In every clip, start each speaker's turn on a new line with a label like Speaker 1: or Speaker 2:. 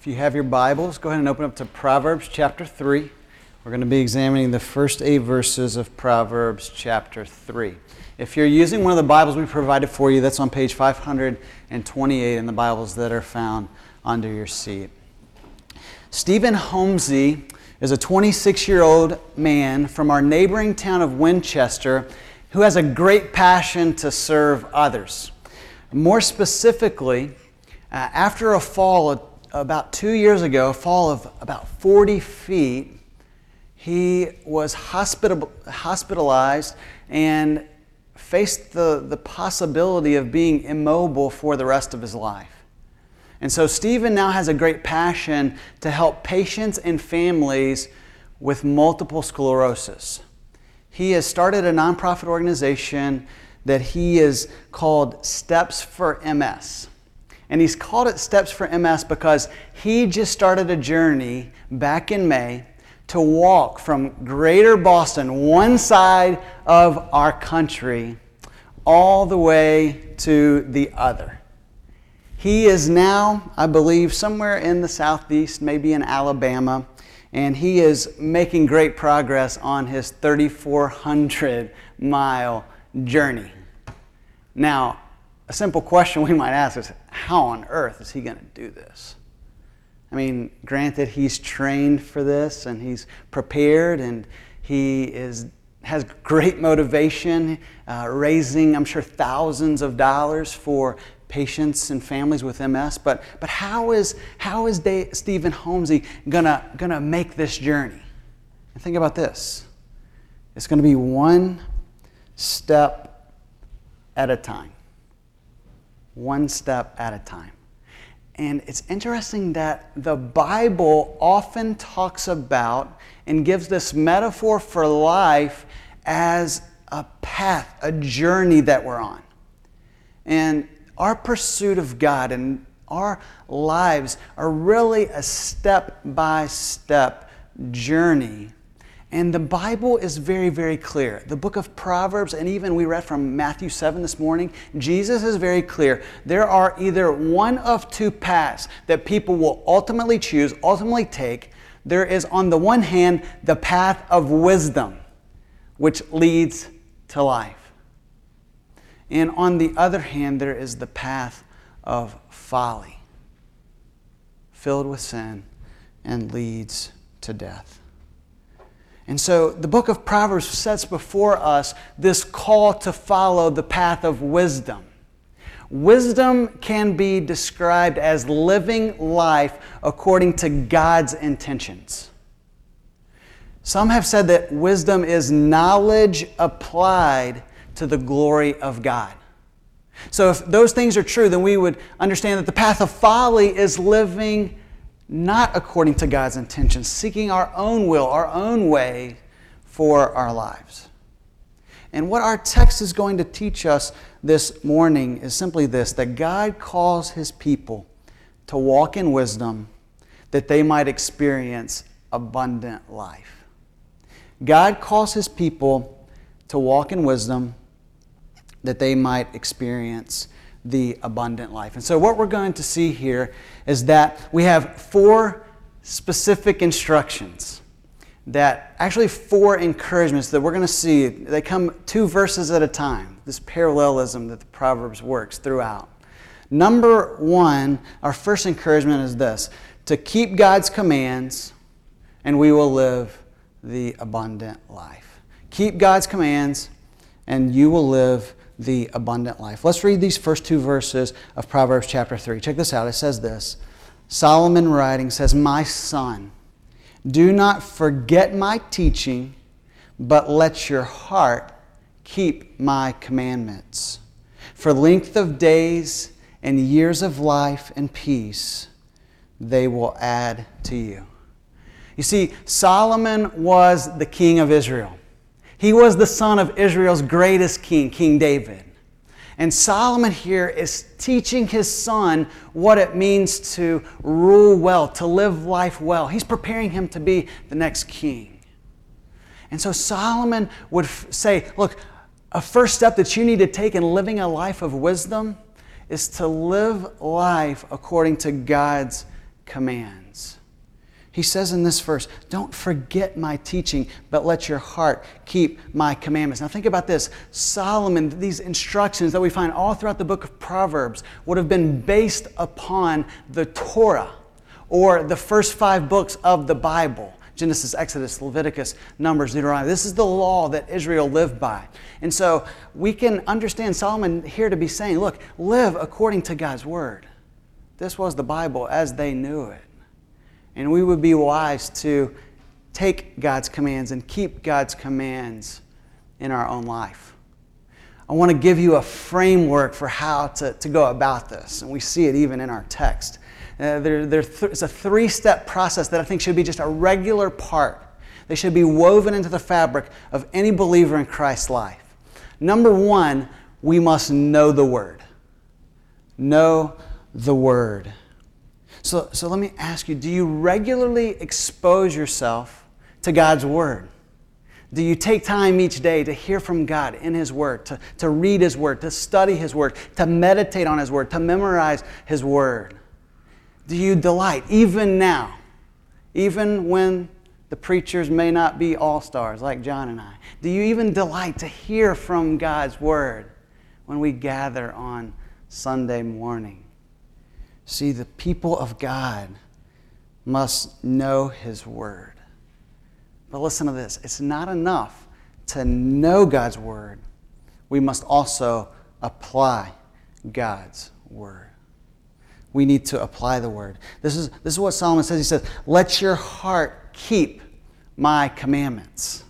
Speaker 1: If you have your Bibles, go ahead and open up to Proverbs chapter 3. We're going to be examining the first eight verses of Proverbs chapter 3. If you're using one of the Bibles we provided for you, that's on page 528 in the Bibles that are found under your seat. Stephen Holmesy is a 26 year old man from our neighboring town of Winchester who has a great passion to serve others. More specifically, uh, after a fall about two years ago, a fall of about 40 feet, he was hospital, hospitalized and faced the, the possibility of being immobile for the rest of his life. And so Stephen now has a great passion to help patients and families with multiple sclerosis. He has started a nonprofit organization that he is called Steps for MS. And he's called it Steps for MS because he just started a journey back in May to walk from greater Boston, one side of our country, all the way to the other. He is now, I believe, somewhere in the southeast, maybe in Alabama, and he is making great progress on his 3,400 mile journey. Now, a simple question we might ask is how on earth is he going to do this? I mean, granted, he's trained for this and he's prepared and he is, has great motivation, uh, raising, I'm sure, thousands of dollars for patients and families with MS. But, but how is, how is Dave, Stephen Holmesy going to make this journey? And think about this it's going to be one step at a time one step at a time. And it's interesting that the Bible often talks about and gives this metaphor for life as a path, a journey that we're on. And our pursuit of God and our lives are really a step by step journey and the Bible is very, very clear. The book of Proverbs, and even we read from Matthew 7 this morning, Jesus is very clear. There are either one of two paths that people will ultimately choose, ultimately take. There is, on the one hand, the path of wisdom, which leads to life. And on the other hand, there is the path of folly, filled with sin, and leads to death. And so the book of Proverbs sets before us this call to follow the path of wisdom. Wisdom can be described as living life according to God's intentions. Some have said that wisdom is knowledge applied to the glory of God. So, if those things are true, then we would understand that the path of folly is living not according to God's intentions, seeking our own will, our own way for our lives. And what our text is going to teach us this morning is simply this that God calls his people to walk in wisdom that they might experience abundant life. God calls his people to walk in wisdom that they might experience the abundant life. And so, what we're going to see here is that we have four specific instructions that actually four encouragements that we're going to see. They come two verses at a time this parallelism that the proverbs works throughout. Number one our first encouragement is this to keep god's commands and we will live the abundant life. Keep god's commands and you will live the abundant life. Let's read these first two verses of Proverbs chapter 3. Check this out. It says this Solomon writing says, My son, do not forget my teaching, but let your heart keep my commandments. For length of days and years of life and peace, they will add to you. You see, Solomon was the king of Israel. He was the son of Israel's greatest king, King David. And Solomon here is teaching his son what it means to rule well, to live life well. He's preparing him to be the next king. And so Solomon would f- say, Look, a first step that you need to take in living a life of wisdom is to live life according to God's commands. He says in this verse, Don't forget my teaching, but let your heart keep my commandments. Now, think about this. Solomon, these instructions that we find all throughout the book of Proverbs, would have been based upon the Torah or the first five books of the Bible. Genesis, Exodus, Leviticus, Numbers, Deuteronomy. This is the law that Israel lived by. And so we can understand Solomon here to be saying, look, live according to God's word. This was the Bible as they knew it. And we would be wise to take God's commands and keep God's commands in our own life. I want to give you a framework for how to, to go about this, and we see it even in our text. Uh, there, there th- it's a three step process that I think should be just a regular part. They should be woven into the fabric of any believer in Christ's life. Number one, we must know the Word. Know the Word. So, so let me ask you do you regularly expose yourself to God's Word? Do you take time each day to hear from God in His Word, to, to read His Word, to study His Word, to meditate on His Word, to memorize His Word? Do you delight, even now, even when the preachers may not be all stars like John and I? Do you even delight to hear from God's Word when we gather on Sunday morning? See, the people of God must know His Word. But listen to this it's not enough to know God's Word, we must also apply God's Word. We need to apply the Word. This is, this is what Solomon says. He says, Let your heart keep my commandments.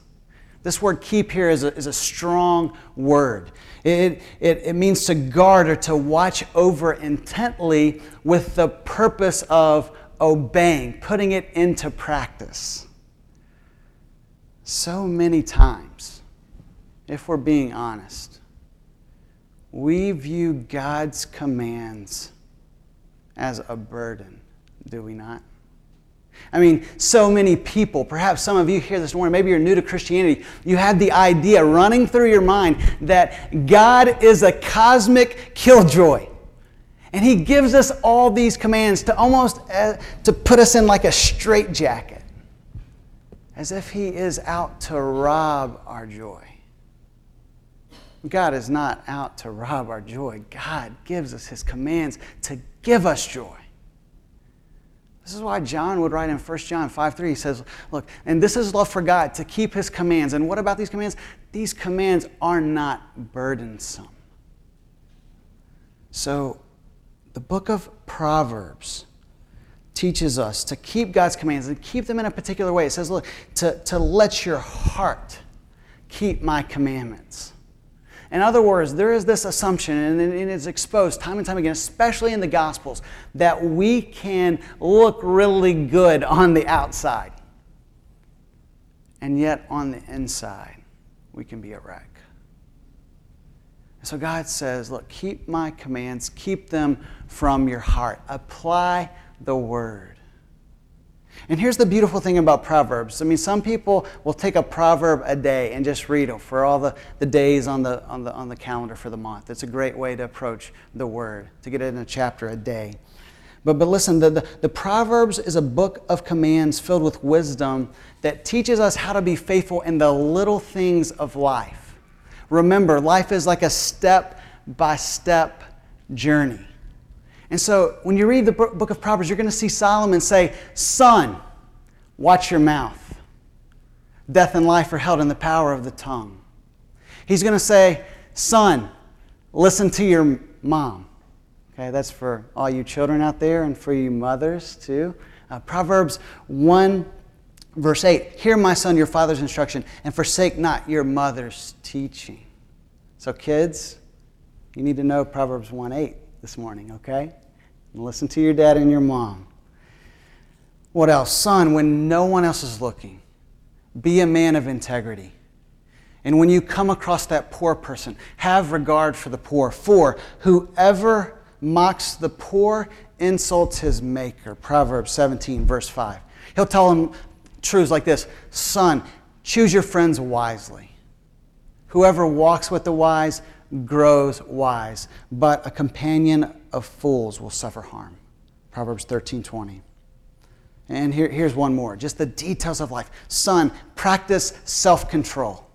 Speaker 1: This word keep here is a, is a strong word. It, it, it means to guard or to watch over intently with the purpose of obeying, putting it into practice. So many times, if we're being honest, we view God's commands as a burden, do we not? I mean, so many people, perhaps some of you here this morning, maybe you're new to Christianity, you had the idea running through your mind that God is a cosmic killjoy. And he gives us all these commands to almost uh, to put us in like a straitjacket, as if he is out to rob our joy. God is not out to rob our joy. God gives us his commands to give us joy. This is why John would write in 1 John 5 3, he says, Look, and this is love for God, to keep his commands. And what about these commands? These commands are not burdensome. So, the book of Proverbs teaches us to keep God's commands and keep them in a particular way. It says, Look, to, to let your heart keep my commandments. In other words, there is this assumption, and it is exposed time and time again, especially in the Gospels, that we can look really good on the outside. And yet, on the inside, we can be a wreck. So God says, Look, keep my commands, keep them from your heart. Apply the word. And here's the beautiful thing about Proverbs. I mean, some people will take a proverb a day and just read it for all the, the days on the, on, the, on the calendar for the month. It's a great way to approach the Word, to get it in a chapter a day. But, but listen, the, the, the Proverbs is a book of commands filled with wisdom that teaches us how to be faithful in the little things of life. Remember, life is like a step by step journey. And so when you read the book of Proverbs, you're going to see Solomon say, Son, watch your mouth. Death and life are held in the power of the tongue. He's going to say, Son, listen to your mom. Okay, that's for all you children out there and for you mothers too. Uh, Proverbs 1, verse 8 Hear, my son, your father's instruction, and forsake not your mother's teaching. So, kids, you need to know Proverbs 1 8 this morning, okay? Listen to your dad and your mom. What else? Son, when no one else is looking, be a man of integrity. And when you come across that poor person, have regard for the poor. For whoever mocks the poor insults his maker. Proverbs 17, verse 5. He'll tell him truths like this Son, choose your friends wisely. Whoever walks with the wise grows wise, but a companion of fools will suffer harm. Proverbs 13 20. And here, here's one more just the details of life. Son, practice self control.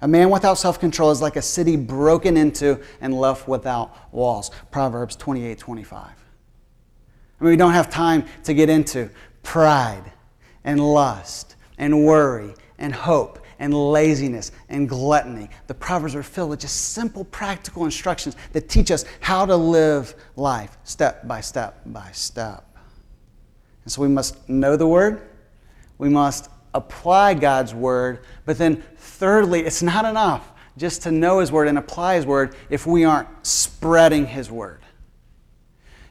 Speaker 1: A man without self control is like a city broken into and left without walls. Proverbs 28 25. I mean, we don't have time to get into pride and lust and worry and hope and laziness and gluttony. The Proverbs are filled with just simple, practical instructions that teach us how to live life step by step by step. And so we must know the Word, we must apply God's Word, but then, thirdly, it's not enough just to know His Word and apply His Word if we aren't spreading His Word.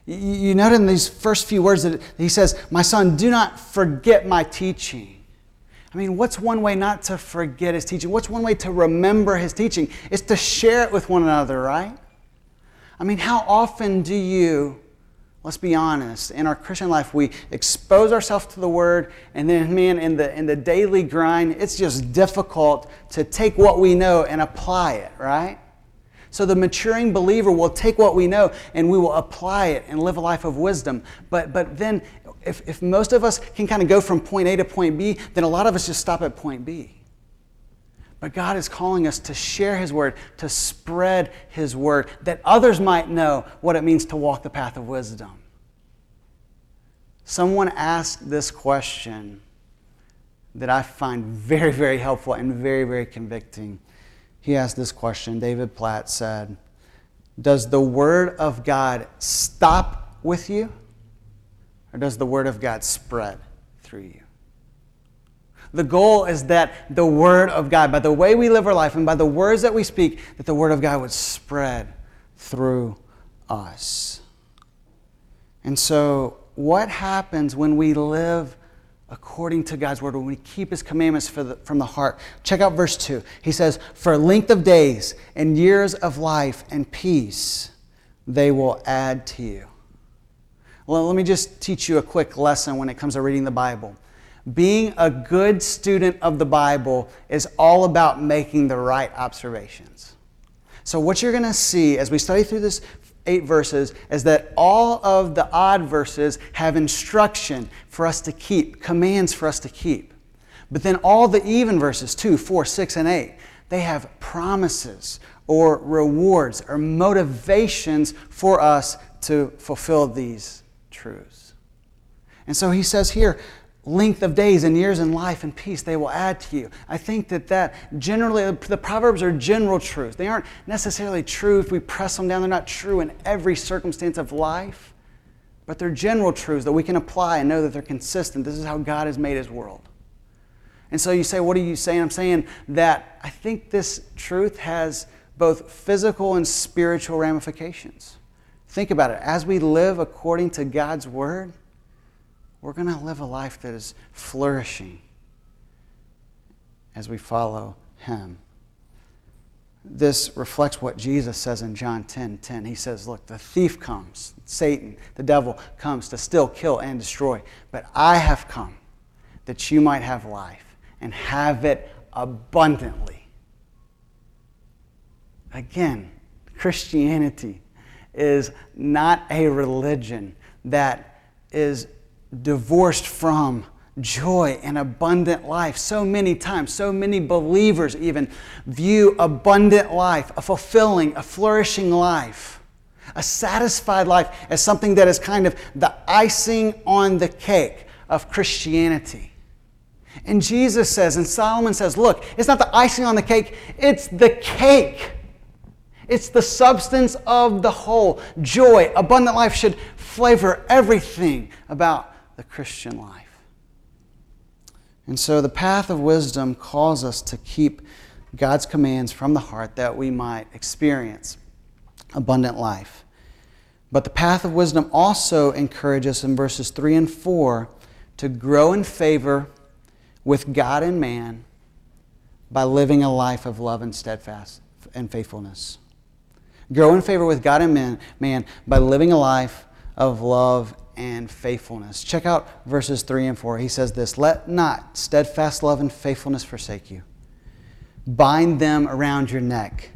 Speaker 1: You note in these first few words that he says, My son, do not forget my teaching. I mean, what's one way not to forget his teaching? What's one way to remember his teaching? Is to share it with one another, right? I mean, how often do you, let's be honest, in our Christian life, we expose ourselves to the Word, and then, man, in the, in the daily grind, it's just difficult to take what we know and apply it, right? So the maturing believer will take what we know and we will apply it and live a life of wisdom. But, but then, if, if most of us can kind of go from point A to point B, then a lot of us just stop at point B. But God is calling us to share His word, to spread His word, that others might know what it means to walk the path of wisdom. Someone asked this question that I find very, very helpful and very, very convicting he asked this question. David Platt said, Does the Word of God stop with you, or does the Word of God spread through you? The goal is that the Word of God, by the way we live our life and by the words that we speak, that the Word of God would spread through us. And so, what happens when we live according to God's word, when we keep his commandments the, from the heart. Check out verse 2. He says, For length of days and years of life and peace they will add to you. Well, let me just teach you a quick lesson when it comes to reading the Bible. Being a good student of the Bible is all about making the right observations. So, what you're going to see as we study through this eight verses is that all of the odd verses have instruction for us to keep, commands for us to keep. But then all the even verses, 2, 4, 6, and 8, they have promises or rewards or motivations for us to fulfill these truths. And so he says here, length of days and years in life and peace they will add to you. I think that that generally, the Proverbs are general truths. They aren't necessarily true if we press them down. They're not true in every circumstance of life, but they're general truths that we can apply and know that they're consistent. This is how God has made His world. And so you say, what are you saying? I'm saying that I think this truth has both physical and spiritual ramifications. Think about it. As we live according to God's word, we're going to live a life that is flourishing as we follow Him. This reflects what Jesus says in John 10 10. He says, Look, the thief comes, Satan, the devil comes to still kill, and destroy. But I have come that you might have life and have it abundantly. Again, Christianity is not a religion that is divorced from joy and abundant life. So many times, so many believers even view abundant life, a fulfilling, a flourishing life, a satisfied life as something that is kind of the icing on the cake of Christianity. And Jesus says, and Solomon says, look, it's not the icing on the cake, it's the cake. It's the substance of the whole. Joy, abundant life should flavor everything about the Christian life. And so the path of wisdom calls us to keep God's commands from the heart that we might experience abundant life. But the path of wisdom also encourages in verses 3 and 4 to grow in favor with God and man by living a life of love and steadfast and faithfulness. Grow in favor with God and man, man by living a life of love and faithfulness. Check out verses 3 and 4. He says this Let not steadfast love and faithfulness forsake you. Bind them around your neck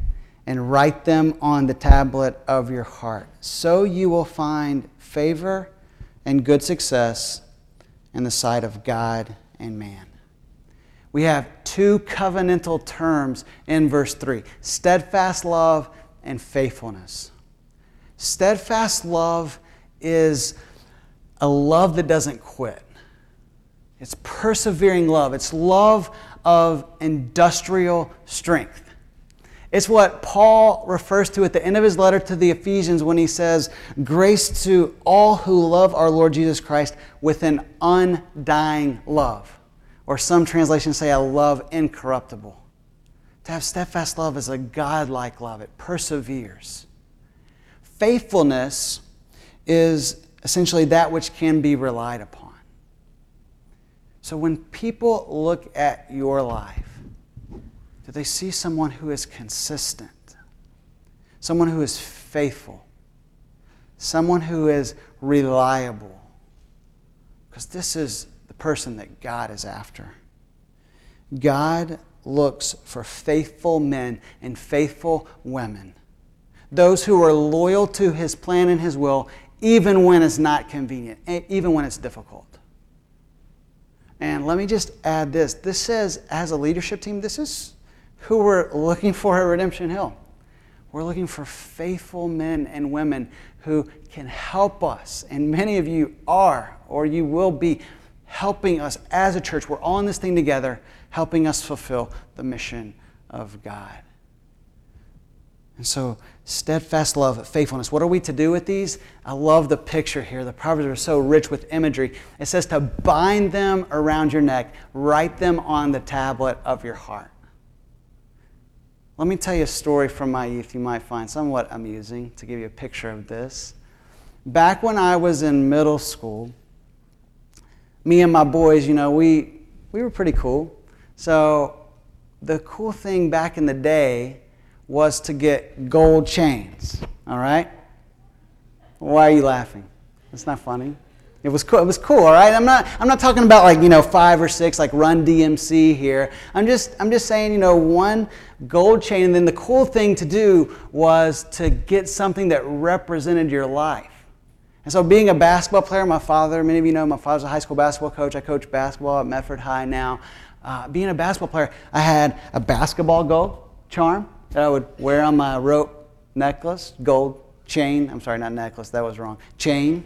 Speaker 1: and write them on the tablet of your heart. So you will find favor and good success in the sight of God and man. We have two covenantal terms in verse 3 steadfast love and faithfulness. Steadfast love is a love that doesn't quit. It's persevering love. It's love of industrial strength. It's what Paul refers to at the end of his letter to the Ephesians when he says, Grace to all who love our Lord Jesus Christ with an undying love. Or some translations say a love incorruptible. To have steadfast love is a godlike love, it perseveres. Faithfulness is essentially that which can be relied upon. So when people look at your life, do they see someone who is consistent? Someone who is faithful? Someone who is reliable? Because this is the person that God is after. God looks for faithful men and faithful women, those who are loyal to his plan and his will, even when it's not convenient, even when it's difficult. And let me just add this this says, as a leadership team, this is who we're looking for at Redemption Hill. We're looking for faithful men and women who can help us. And many of you are, or you will be, helping us as a church. We're all in this thing together, helping us fulfill the mission of God. And so, steadfast love, faithfulness. What are we to do with these? I love the picture here. The Proverbs are so rich with imagery. It says to bind them around your neck, write them on the tablet of your heart. Let me tell you a story from my youth you might find somewhat amusing to give you a picture of this. Back when I was in middle school, me and my boys, you know, we, we were pretty cool. So the cool thing back in the day was to get gold chains, all right? Why are you laughing? It's not funny. It was cool. It was cool, all right? I'm not, I'm not talking about like, you know, five or six, like Run DMC here. I'm just, I'm just saying, you know, one gold chain. And then the cool thing to do was to get something that represented your life. And so, being a basketball player, my father, many of you know, my father's a high school basketball coach. I coach basketball at Medford High now. Uh, being a basketball player, I had a basketball gold charm that I would wear on my rope necklace, gold chain. I'm sorry, not necklace, that was wrong. Chain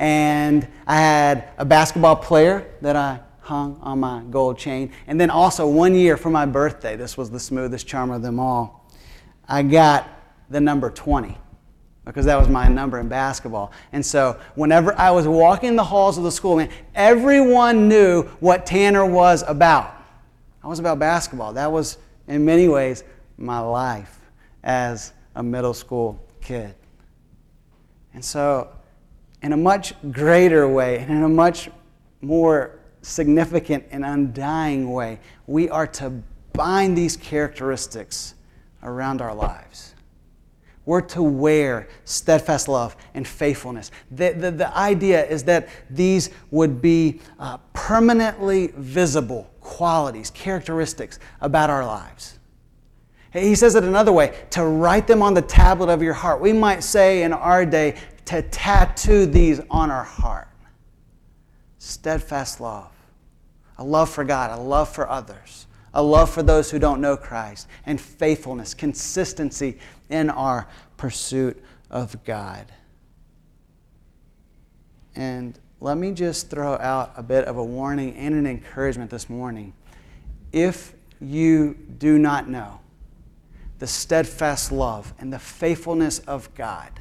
Speaker 1: and I had a basketball player that I hung on my gold chain. And then also one year for my birthday, this was the smoothest charm of them all, I got the number 20 because that was my number in basketball. And so whenever I was walking the halls of the school, man, everyone knew what Tanner was about. I was about basketball. That was, in many ways, my life as a middle school kid. And so in a much greater way and in a much more significant and undying way, we are to bind these characteristics around our lives. We're to wear steadfast love and faithfulness. The, the, the idea is that these would be uh, permanently visible qualities, characteristics about our lives. He says it another way to write them on the tablet of your heart. We might say in our day to tattoo these on our heart steadfast love, a love for God, a love for others, a love for those who don't know Christ, and faithfulness, consistency in our pursuit of God. And let me just throw out a bit of a warning and an encouragement this morning. If you do not know the steadfast love and the faithfulness of God,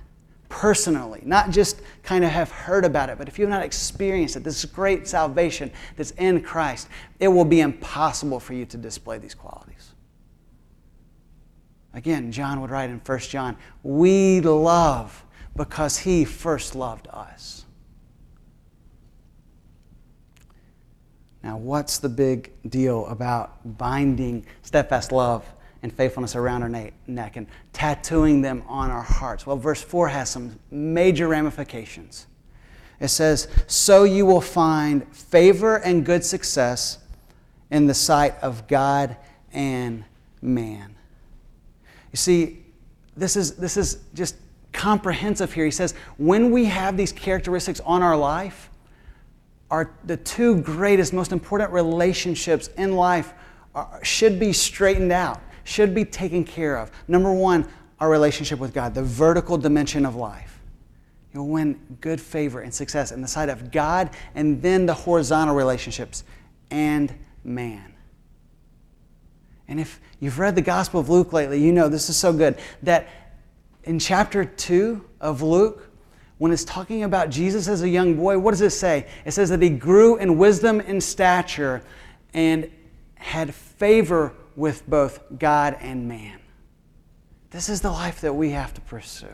Speaker 1: personally, not just kind of have heard about it, but if you have not experienced it, this great salvation that's in Christ, it will be impossible for you to display these qualities. Again, John would write in 1 John, we love because he first loved us. Now, what's the big deal about binding steadfast love and faithfulness around our neck and tattooing them on our hearts. Well, verse 4 has some major ramifications. It says, So you will find favor and good success in the sight of God and man. You see, this is, this is just comprehensive here. He says, when we have these characteristics on our life, are the two greatest, most important relationships in life are, should be straightened out, should be taken care of. Number one, our relationship with God, the vertical dimension of life. You'll win good favor and success in the sight of God and then the horizontal relationships and man. And if you've read the Gospel of Luke lately, you know this is so good that in chapter 2 of Luke, when it's talking about Jesus as a young boy, what does it say? It says that he grew in wisdom and stature and had favor with both God and man. This is the life that we have to pursue.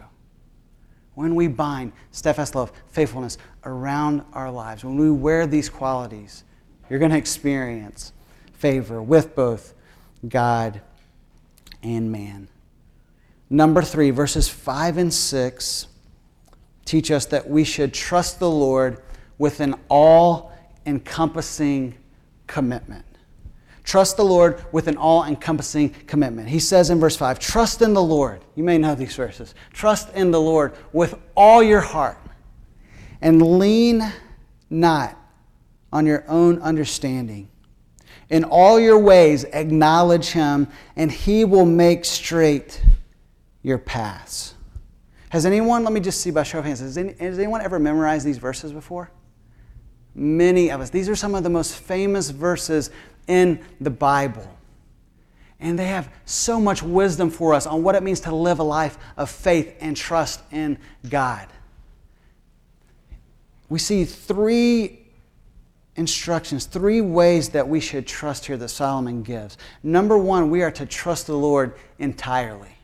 Speaker 1: When we bind steadfast love, faithfulness around our lives, when we wear these qualities, you're going to experience favor with both God and man. Number three, verses 5 and 6 teach us that we should trust the Lord with an all encompassing commitment. Trust the Lord with an all encompassing commitment. He says in verse 5 Trust in the Lord. You may know these verses. Trust in the Lord with all your heart and lean not on your own understanding. In all your ways, acknowledge him, and he will make straight your paths. Has anyone, let me just see by show of hands, has, any, has anyone ever memorized these verses before? Many of us. These are some of the most famous verses in the Bible. And they have so much wisdom for us on what it means to live a life of faith and trust in God. We see three instructions, three ways that we should trust here that Solomon gives. Number one, we are to trust the Lord entirely.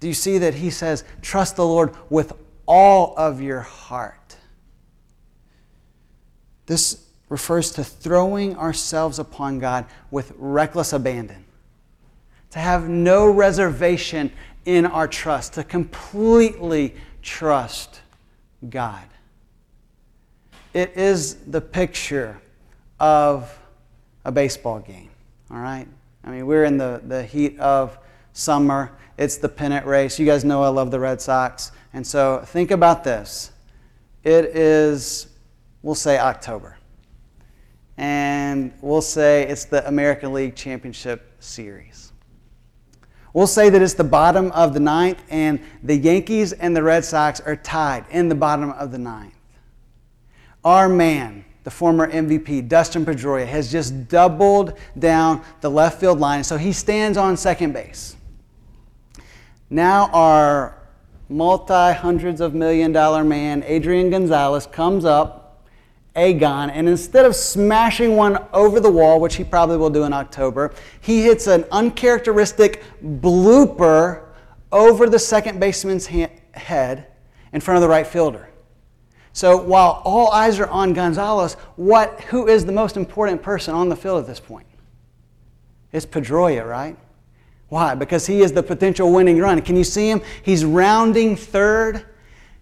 Speaker 1: Do you see that he says, trust the Lord with all of your heart? This refers to throwing ourselves upon God with reckless abandon, to have no reservation in our trust, to completely trust God. It is the picture of a baseball game, all right? I mean, we're in the, the heat of summer. It's the pennant race. You guys know I love the Red Sox. And so think about this. It is, we'll say October. And we'll say it's the American League Championship Series. We'll say that it's the bottom of the ninth, and the Yankees and the Red Sox are tied in the bottom of the ninth. Our man, the former MVP, Dustin Pedroia, has just doubled down the left field line, so he stands on second base. Now, our multi hundreds of million dollar man, Adrian Gonzalez, comes up, Agon, and instead of smashing one over the wall, which he probably will do in October, he hits an uncharacteristic blooper over the second baseman's head in front of the right fielder. So while all eyes are on Gonzalez, what, who is the most important person on the field at this point? It's Pedroia, right? Why? Because he is the potential winning run. Can you see him? He's rounding third.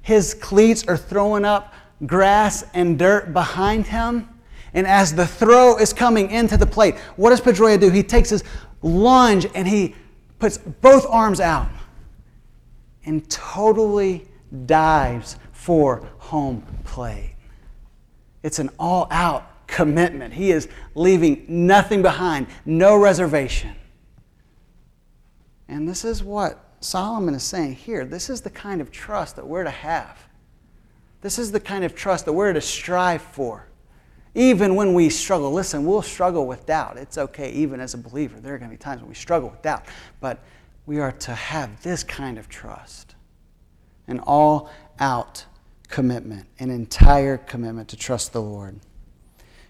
Speaker 1: His cleats are throwing up grass and dirt behind him. And as the throw is coming into the plate, what does Pedroia do? He takes his lunge and he puts both arms out and totally dives for home plate. It's an all out commitment. He is leaving nothing behind, no reservation. And this is what Solomon is saying here. This is the kind of trust that we're to have. This is the kind of trust that we're to strive for. Even when we struggle, listen, we'll struggle with doubt. It's okay, even as a believer. There are going to be times when we struggle with doubt. But we are to have this kind of trust an all out commitment, an entire commitment to trust the Lord.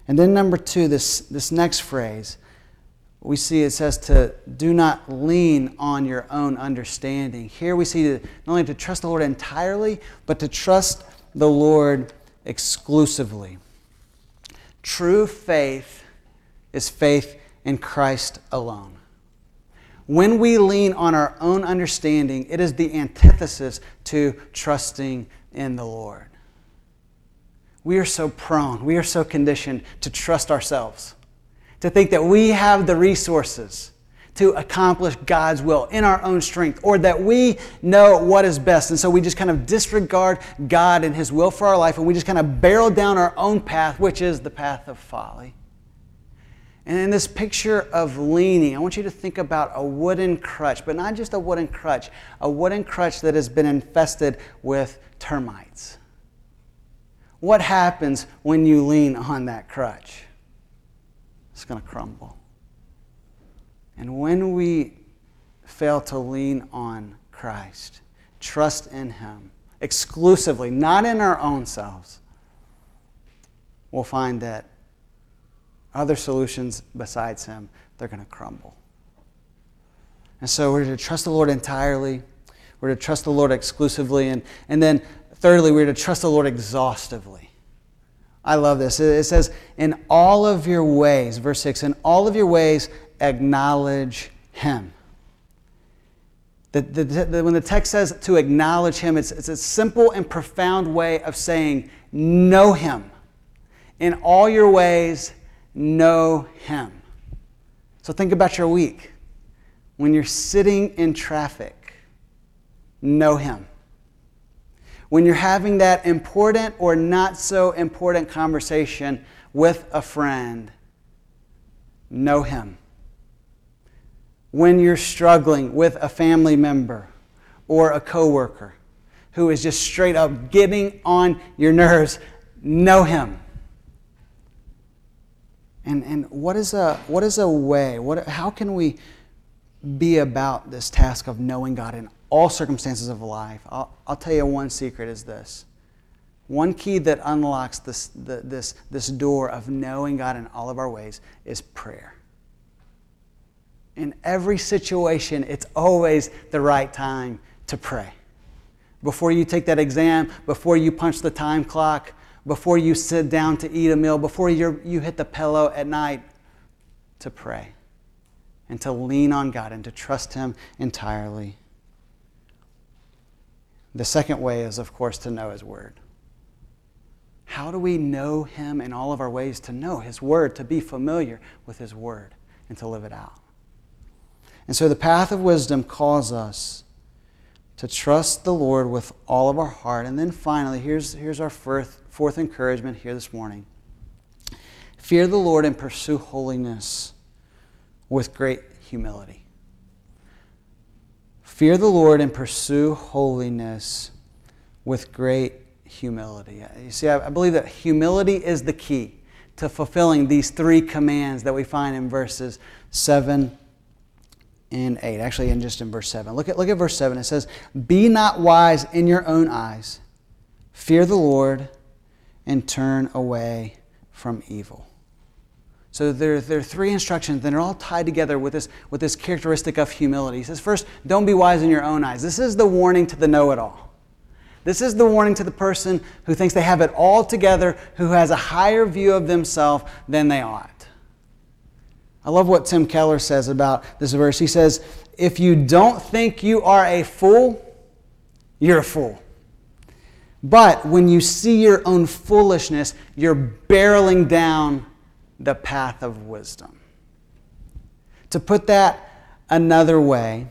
Speaker 1: And then, number two, this, this next phrase we see it says to do not lean on your own understanding. Here we see to, not only to trust the Lord entirely, but to trust the Lord exclusively. True faith is faith in Christ alone. When we lean on our own understanding, it is the antithesis to trusting in the Lord. We are so prone, we are so conditioned to trust ourselves to think that we have the resources, to accomplish God's will in our own strength or that we know what is best. And so we just kind of disregard God and His will for our life and we just kind of barrel down our own path, which is the path of folly. And in this picture of leaning, I want you to think about a wooden crutch, but not just a wooden crutch, a wooden crutch that has been infested with termites. What happens when you lean on that crutch? It's going to crumble. And when we fail to lean on Christ, trust in Him exclusively, not in our own selves, we'll find that other solutions besides Him, they're going to crumble. And so we're to trust the Lord entirely. We're to trust the Lord exclusively. And, and then, thirdly, we're to trust the Lord exhaustively. I love this. It says, In all of your ways, verse 6, in all of your ways, acknowledge Him. The, the, the, when the text says to acknowledge Him, it's, it's a simple and profound way of saying, Know Him. In all your ways, know Him. So think about your week. When you're sitting in traffic, know Him. When you're having that important or not so important conversation with a friend, know Him. When you're struggling with a family member or a coworker who is just straight up getting on your nerves, know Him. And, and what, is a, what is a way, what, how can we be about this task of knowing God in all circumstances of life? I'll, I'll tell you one secret is this. One key that unlocks this, the, this, this door of knowing God in all of our ways is prayer. In every situation, it's always the right time to pray. Before you take that exam, before you punch the time clock, before you sit down to eat a meal, before you you hit the pillow at night, to pray and to lean on God and to trust Him entirely. The second way is, of course, to know His Word. How do we know Him in all of our ways? To know His Word, to be familiar with His Word, and to live it out. And so the path of wisdom calls us to trust the Lord with all of our heart. And then finally, here's, here's our first, fourth encouragement here this morning fear the Lord and pursue holiness with great humility. Fear the Lord and pursue holiness with great humility. You see, I believe that humility is the key to fulfilling these three commands that we find in verses 7 and 8. Actually, in just in verse 7. Look at, look at verse 7. It says, Be not wise in your own eyes, fear the Lord and turn away from evil. So there, there are three instructions, and they're all tied together with this, with this characteristic of humility. He says, first, don't be wise in your own eyes. This is the warning to the know it all. This is the warning to the person who thinks they have it all together, who has a higher view of themselves than they ought. I love what Tim Keller says about this verse. He says, If you don't think you are a fool, you're a fool. But when you see your own foolishness, you're barreling down the path of wisdom. To put that another way,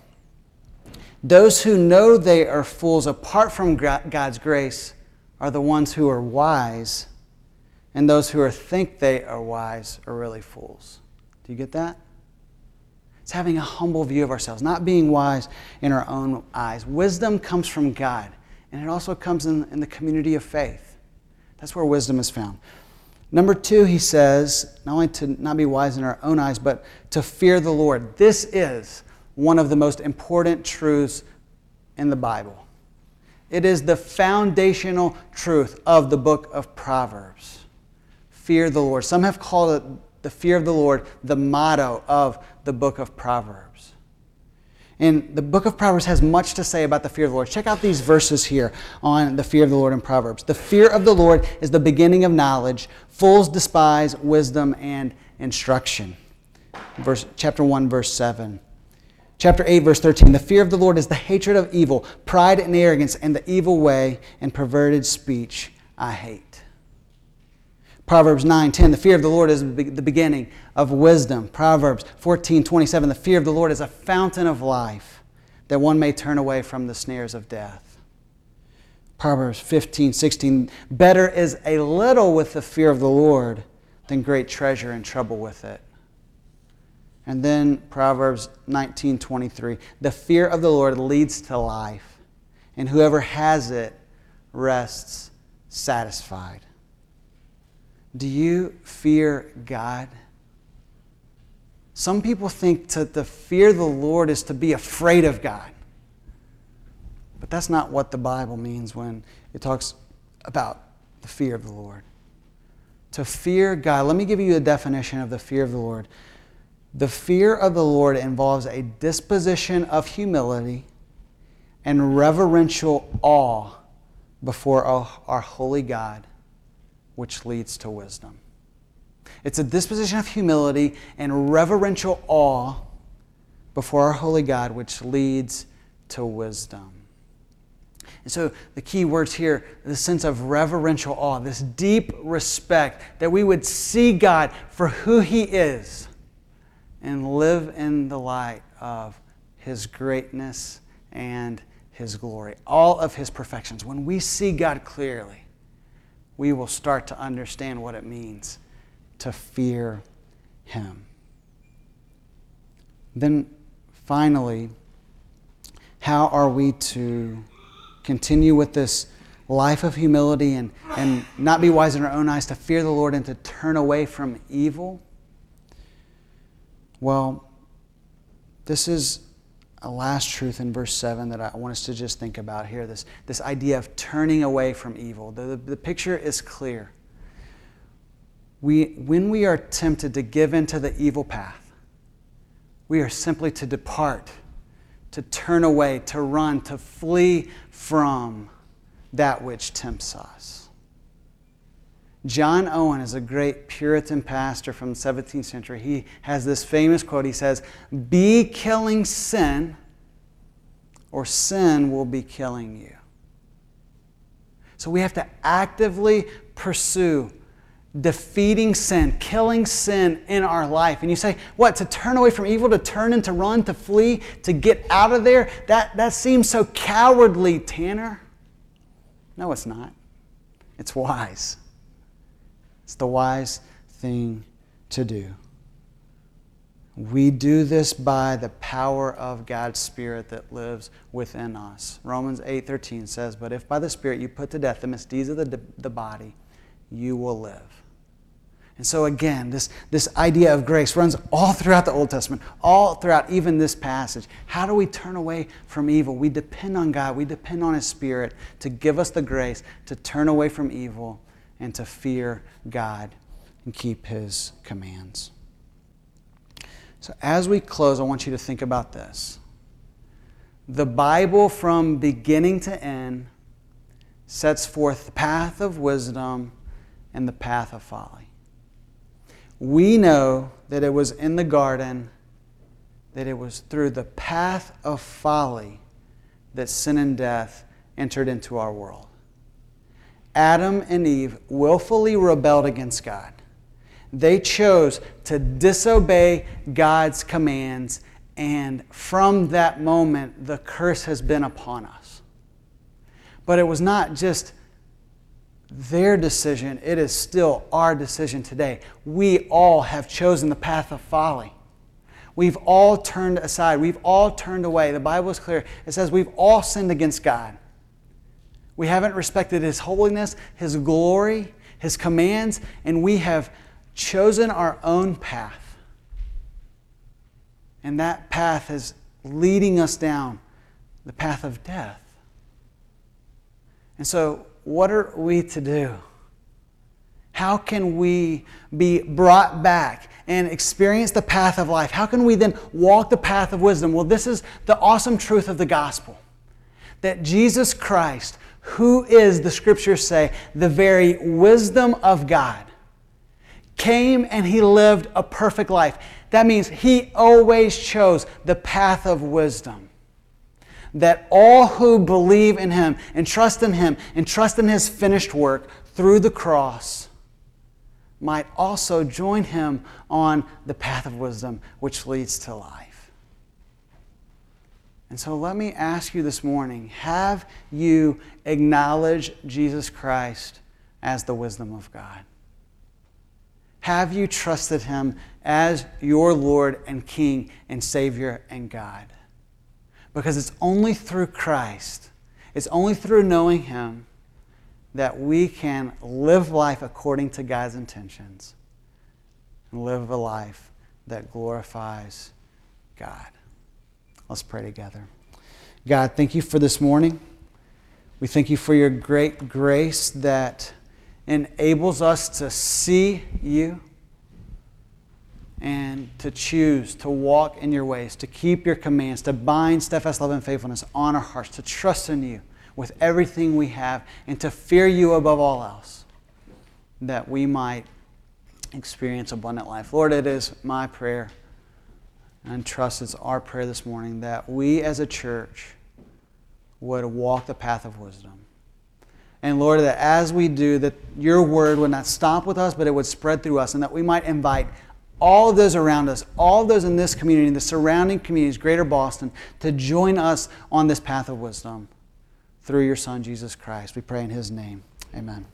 Speaker 1: those who know they are fools apart from God's grace are the ones who are wise, and those who think they are wise are really fools. Do you get that? It's having a humble view of ourselves, not being wise in our own eyes. Wisdom comes from God and it also comes in, in the community of faith. That's where wisdom is found. Number two, he says, not only to not be wise in our own eyes, but to fear the Lord. This is one of the most important truths in the Bible. It is the foundational truth of the book of Proverbs. Fear the Lord. Some have called it the fear of the Lord the motto of the book of Proverbs. And the book of Proverbs has much to say about the fear of the Lord. Check out these verses here on the fear of the Lord in Proverbs. The fear of the Lord is the beginning of knowledge. Fools despise wisdom and instruction. Verse, chapter 1, verse 7. Chapter 8, verse 13. The fear of the Lord is the hatred of evil, pride and arrogance, and the evil way and perverted speech I hate. Proverbs 9, 10, the fear of the Lord is the beginning of wisdom. Proverbs 14, 27, the fear of the Lord is a fountain of life that one may turn away from the snares of death. Proverbs 15, 16, better is a little with the fear of the Lord than great treasure and trouble with it. And then Proverbs 19, 23, the fear of the Lord leads to life, and whoever has it rests satisfied. Do you fear God? Some people think that to fear the Lord is to be afraid of God. But that's not what the Bible means when it talks about the fear of the Lord. To fear God, let me give you a definition of the fear of the Lord. The fear of the Lord involves a disposition of humility and reverential awe before our holy God which leads to wisdom. It's a disposition of humility and reverential awe before our holy God, which leads to wisdom. And so the key words here, the sense of reverential awe, this deep respect that we would see God for who He is and live in the light of His greatness and His glory, all of His perfections. When we see God clearly, we will start to understand what it means to fear Him. Then, finally, how are we to continue with this life of humility and, and not be wise in our own eyes, to fear the Lord and to turn away from evil? Well, this is a last truth in verse 7 that I want us to just think about here this, this idea of turning away from evil. The, the, the picture is clear. We, when we are tempted to give into the evil path, we are simply to depart, to turn away, to run, to flee from that which tempts us. John Owen is a great Puritan pastor from the 17th century. He has this famous quote. He says, Be killing sin, or sin will be killing you. So we have to actively pursue defeating sin, killing sin in our life. And you say, what, to turn away from evil, to turn and to run, to flee, to get out of there? That, that seems so cowardly, Tanner. No, it's not. It's wise. It's the wise thing to do. We do this by the power of God's Spirit that lives within us. Romans 8:13 says, "But if by the Spirit you put to death the misdeeds of the, the body, you will live." And so again, this, this idea of grace runs all throughout the Old Testament, all throughout even this passage. How do we turn away from evil? We depend on God. We depend on His Spirit to give us the grace to turn away from evil and to fear God and keep His commands. So, as we close, I want you to think about this. The Bible, from beginning to end, sets forth the path of wisdom and the path of folly. We know that it was in the garden, that it was through the path of folly that sin and death entered into our world. Adam and Eve willfully rebelled against God. They chose to disobey God's commands, and from that moment, the curse has been upon us. But it was not just their decision, it is still our decision today. We all have chosen the path of folly. We've all turned aside. We've all turned away. The Bible is clear. It says we've all sinned against God. We haven't respected His holiness, His glory, His commands, and we have chosen our own path. And that path is leading us down the path of death. And so, what are we to do? How can we be brought back and experience the path of life? How can we then walk the path of wisdom? Well, this is the awesome truth of the gospel that Jesus Christ, who is, the scriptures say, the very wisdom of God, came and he lived a perfect life. That means he always chose the path of wisdom. That all who believe in him and trust in him and trust in his finished work through the cross might also join him on the path of wisdom, which leads to life. And so let me ask you this morning have you acknowledged Jesus Christ as the wisdom of God? Have you trusted him as your Lord and King and Savior and God? Because it's only through Christ, it's only through knowing him that we can live life according to God's intentions and live a life that glorifies God. Let's pray together. God, thank you for this morning. We thank you for your great grace that enables us to see you and to choose to walk in your ways, to keep your commands, to bind steadfast love and faithfulness on our hearts, to trust in you with everything we have, and to fear you above all else, that we might experience abundant life. Lord, it is my prayer and trust it's our prayer this morning that we as a church would walk the path of wisdom. And Lord, that as we do, that your word would not stop with us, but it would spread through us, and that we might invite all of those around us, all those in this community, the surrounding communities, greater Boston, to join us on this path of wisdom through your Son, Jesus Christ. We pray in his name. Amen.